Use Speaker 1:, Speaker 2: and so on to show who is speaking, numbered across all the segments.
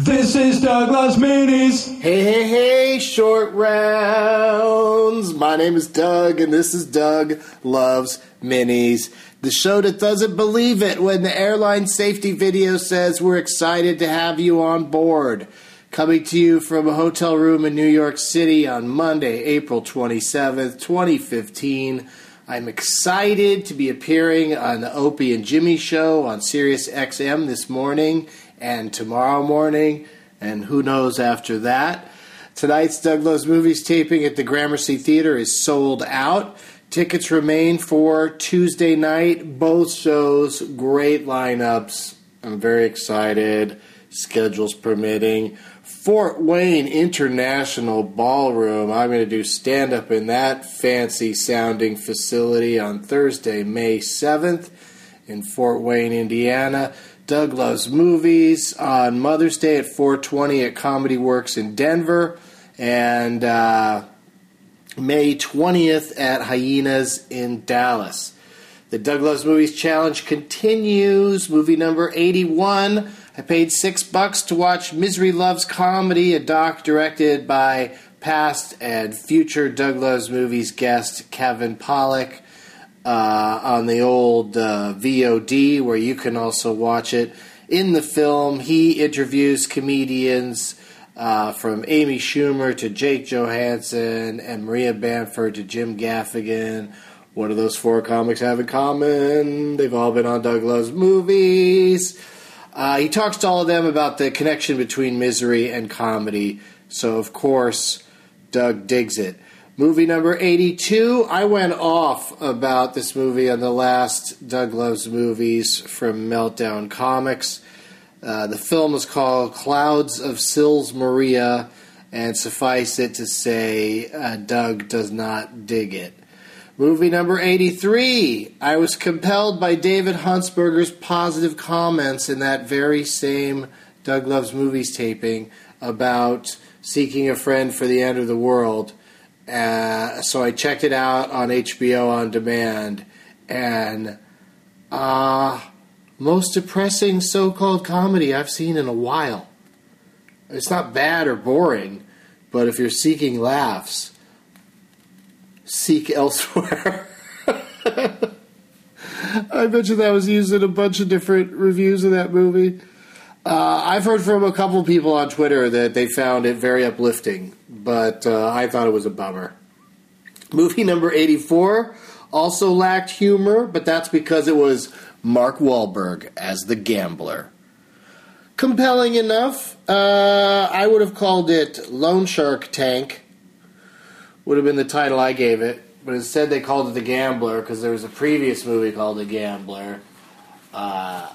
Speaker 1: This is Doug Loves Minis.
Speaker 2: Hey, hey, hey, short rounds. My name is Doug, and this is Doug Loves Minis. The show that doesn't believe it when the airline safety video says we're excited to have you on board. Coming to you from a hotel room in New York City on Monday, April 27th, 2015. I'm excited to be appearing on the Opie and Jimmy show on Sirius XM this morning and tomorrow morning, and who knows after that. Tonight's Doug Loves Movies taping at the Gramercy Theater is sold out. Tickets remain for Tuesday night. Both shows, great lineups. I'm very excited. Schedules permitting. Fort Wayne International Ballroom. I'm going to do stand up in that fancy sounding facility on Thursday, May 7th in Fort Wayne, Indiana. Doug Loves Movies on Mother's Day at 420 at Comedy Works in Denver. And uh, May 20th at Hyenas in Dallas. The Doug Loves Movies Challenge continues. Movie number 81. I paid six bucks to watch Misery Loves Comedy, a doc directed by past and future Doug Loves Movies guest Kevin Pollak uh, on the old uh, VOD, where you can also watch it. In the film, he interviews comedians uh, from Amy Schumer to Jake Johannsen and Maria Bamford to Jim Gaffigan. What do those four comics have in common? They've all been on Doug Loves movies. Uh, he talks to all of them about the connection between misery and comedy. So, of course, Doug digs it. Movie number 82. I went off about this movie on the last Doug Loves Movies from Meltdown Comics. Uh, the film is called Clouds of Sils Maria, and suffice it to say, uh, Doug does not dig it. Movie number 83. I was compelled by David Huntsberger's positive comments in that very same Doug Loves Movies taping about seeking a friend for the end of the world uh, so I checked it out on HBO on demand, and uh, most depressing so-called comedy I've seen in a while. It's not bad or boring, but if you're seeking laughs, seek elsewhere. I bet you that was used in a bunch of different reviews of that movie. Uh, I've heard from a couple people on Twitter that they found it very uplifting, but uh, I thought it was a bummer. Movie number 84 also lacked humor, but that's because it was Mark Wahlberg as the gambler. Compelling enough, uh, I would have called it Loan Shark Tank, would have been the title I gave it, but instead they called it The Gambler because there was a previous movie called The Gambler. Uh,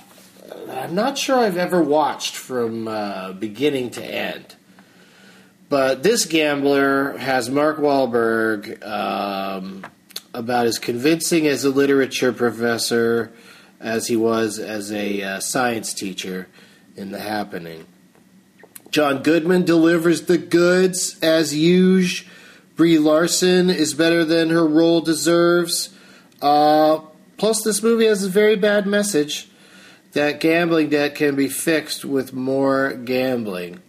Speaker 2: I'm not sure I've ever watched from uh, beginning to end. But this gambler has Mark Wahlberg um, about as convincing as a literature professor as he was as a uh, science teacher in The Happening. John Goodman delivers the goods as usual. Brie Larson is better than her role deserves. Uh, plus, this movie has a very bad message that gambling debt can be fixed with more gambling.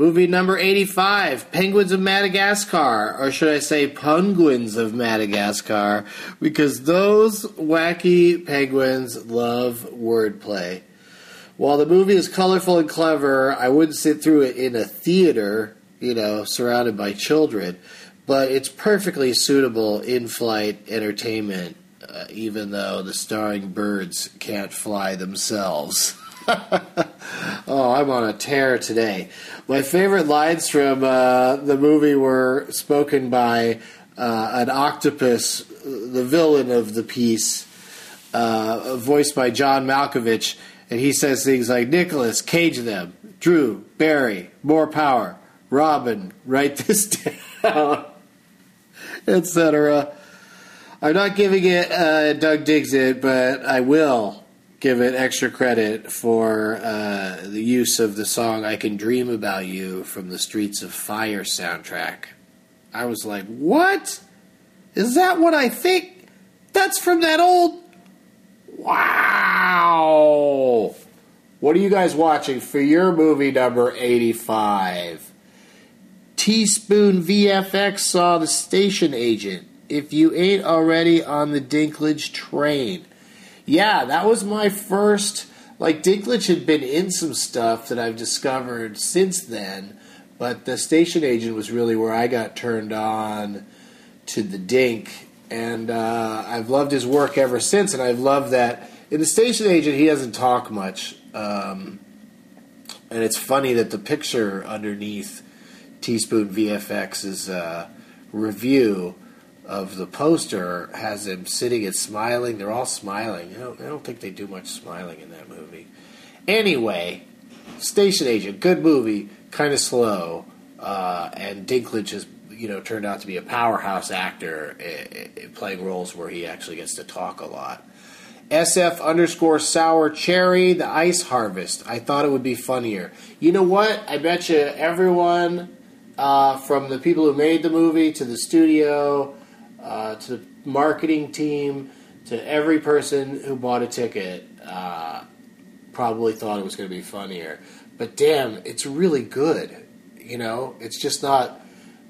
Speaker 2: Movie number 85 Penguins of Madagascar, or should I say Penguins of Madagascar, because those wacky penguins love wordplay. While the movie is colorful and clever, I wouldn't sit through it in a theater, you know, surrounded by children, but it's perfectly suitable in flight entertainment uh, even though the starring birds can't fly themselves. oh, I'm on a tear today. My favorite lines from uh, the movie were spoken by uh, an octopus, the villain of the piece, uh, voiced by John Malkovich, and he says things like Nicholas, cage them, Drew, Barry, more power, Robin, write this down, etc. I'm not giving it uh, Doug digs it, but I will give it extra credit for uh, the use of the song "I Can Dream About You" from the Streets of Fire soundtrack. I was like, "What? Is that what I think? That's from that old." Wow! What are you guys watching for your movie number 85? Teaspoon VFX saw the station agent. If you ain't already on the Dinklage train. Yeah, that was my first. Like, Dinklage had been in some stuff that I've discovered since then, but the station agent was really where I got turned on to the Dink, and uh, I've loved his work ever since, and I've loved that. In the station agent, he doesn't talk much. Um, and it's funny that the picture underneath Teaspoon VFX's uh, review of the poster has him sitting and smiling. They're all smiling. I don't, I don't think they do much smiling in that movie. Anyway, Station Agent, good movie, kind of slow, uh, and Dinklage has you know turned out to be a powerhouse actor, uh, playing roles where he actually gets to talk a lot. SF underscore sour cherry, the ice harvest. I thought it would be funnier. You know what? I bet you everyone, uh, from the people who made the movie to the studio, uh, to the marketing team, to every person who bought a ticket, uh, probably thought it was going to be funnier. But damn, it's really good. You know, it's just not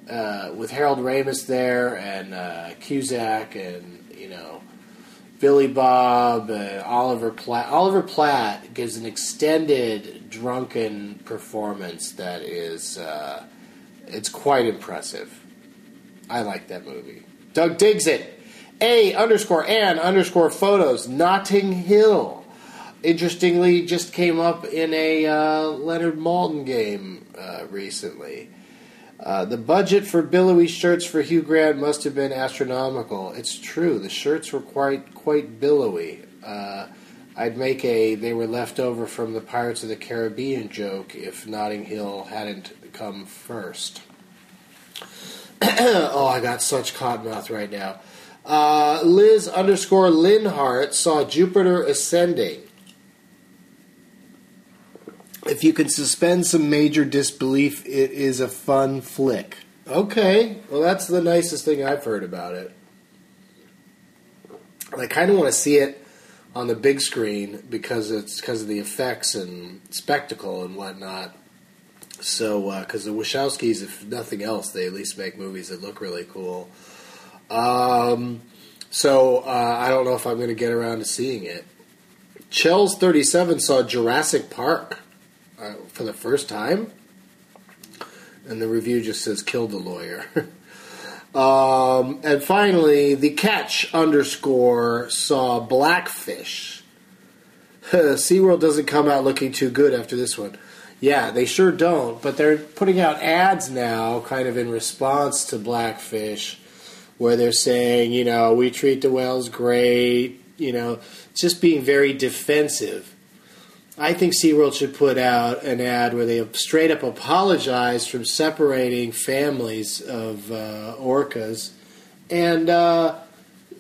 Speaker 2: uh, with Harold Ramis there and uh, Cusack and you know Billy Bob, uh, Oliver Platt. Oliver Platt gives an extended drunken performance that is uh, it's quite impressive. I like that movie. Doug digs it. A underscore and underscore photos. Notting Hill. Interestingly, just came up in a uh, Leonard Maltin game uh, recently. Uh, the budget for billowy shirts for Hugh Grant must have been astronomical. It's true. The shirts were quite quite billowy. Uh, I'd make a they were left over from the Pirates of the Caribbean joke if Notting Hill hadn't come first. oh, I got such cotton mouth right now. Uh, Liz underscore Linhart saw Jupiter ascending. If you can suspend some major disbelief, it is a fun flick. Okay, well, that's the nicest thing I've heard about it. I kind of want to see it on the big screen because it's because of the effects and spectacle and whatnot. So, because uh, the Wachowskis, if nothing else, they at least make movies that look really cool. Um, so uh, I don't know if I'm going to get around to seeing it. Chels thirty seven saw Jurassic Park uh, for the first time, and the review just says "kill the lawyer." um, and finally, the catch underscore saw Blackfish. SeaWorld doesn't come out looking too good after this one. Yeah, they sure don't, but they're putting out ads now, kind of in response to Blackfish, where they're saying, you know, we treat the whales great, you know, just being very defensive. I think SeaWorld should put out an ad where they straight up apologize from separating families of uh, orcas and, uh,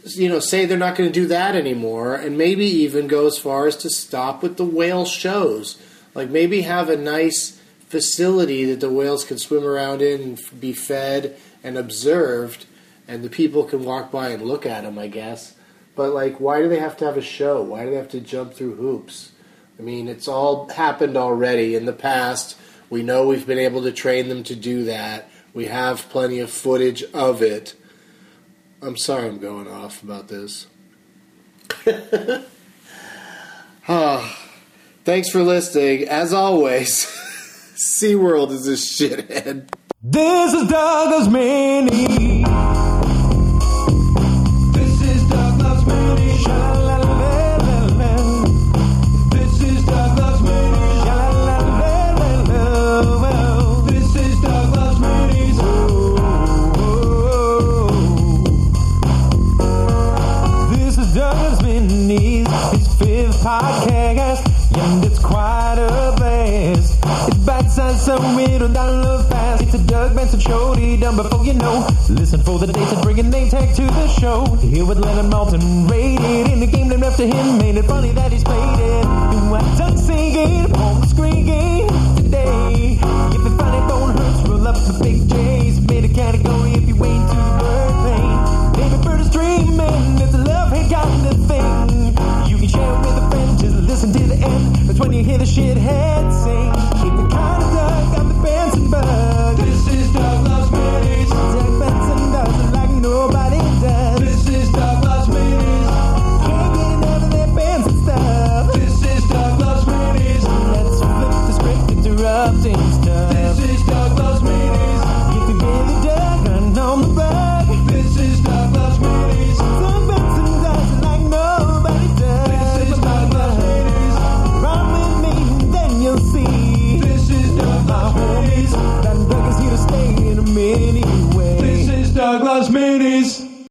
Speaker 2: you know, say they're not going to do that anymore and maybe even go as far as to stop with the whale shows. Like maybe have a nice facility that the whales can swim around in and be fed and observed and the people can walk by and look at them, I guess. But, like, why do they have to have a show? Why do they have to jump through hoops? I mean, it's all happened already in the past. We know we've been able to train them to do that. We have plenty of footage of it. I'm sorry I'm going off about this. oh, thanks for listening. As always, SeaWorld is a shithead.
Speaker 1: This is Doug Loves Mini. This is Doug Loves Mini. Sha-la-la-la-la-la. This is Doug Loves Mini. Sha-la-la-la-la-la. This is Doug Loves Mini. Oh, oh, oh. This is Doug Loves Mini. His fifth podcast, and it's quite a blast. It's bite-sized, so it'll download fast. It's a Doug Benson show, done before you know. Listen for the dates and bring a name tag to the show. Here with Leonard Maltin, rated in the game named after him. Made it funny that he's played it. Do I duck singing, home screaming today? If it don't hurt, roll up the big J's. Made a category That's when you hear the shithead sing. Keep the kind of the bands and birds.